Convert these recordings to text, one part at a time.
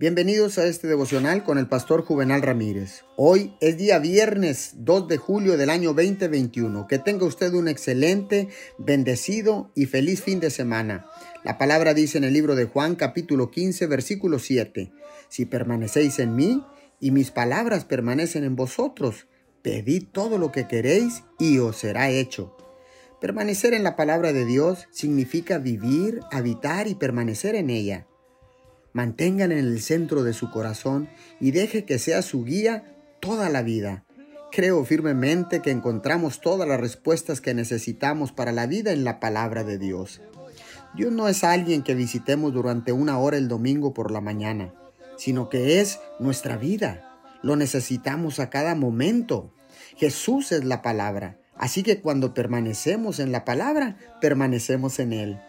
Bienvenidos a este devocional con el pastor Juvenal Ramírez. Hoy es día viernes 2 de julio del año 2021. Que tenga usted un excelente, bendecido y feliz fin de semana. La palabra dice en el libro de Juan capítulo 15 versículo 7. Si permanecéis en mí y mis palabras permanecen en vosotros, pedid todo lo que queréis y os será hecho. Permanecer en la palabra de Dios significa vivir, habitar y permanecer en ella. Manténgala en el centro de su corazón y deje que sea su guía toda la vida. Creo firmemente que encontramos todas las respuestas que necesitamos para la vida en la palabra de Dios. Dios no es alguien que visitemos durante una hora el domingo por la mañana, sino que es nuestra vida. Lo necesitamos a cada momento. Jesús es la palabra, así que cuando permanecemos en la palabra, permanecemos en Él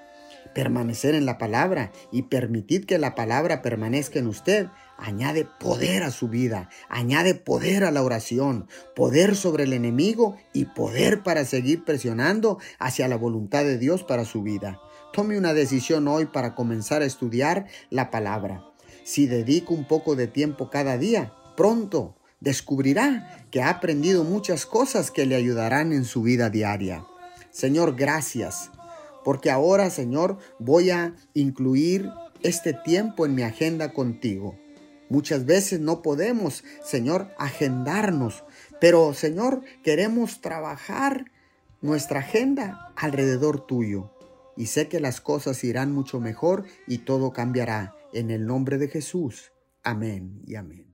permanecer en la palabra y permitir que la palabra permanezca en usted, añade poder a su vida, añade poder a la oración, poder sobre el enemigo y poder para seguir presionando hacia la voluntad de Dios para su vida. Tome una decisión hoy para comenzar a estudiar la palabra. Si dedica un poco de tiempo cada día, pronto descubrirá que ha aprendido muchas cosas que le ayudarán en su vida diaria. Señor, gracias porque ahora, Señor, voy a incluir este tiempo en mi agenda contigo. Muchas veces no podemos, Señor, agendarnos, pero, Señor, queremos trabajar nuestra agenda alrededor tuyo. Y sé que las cosas irán mucho mejor y todo cambiará. En el nombre de Jesús. Amén y amén.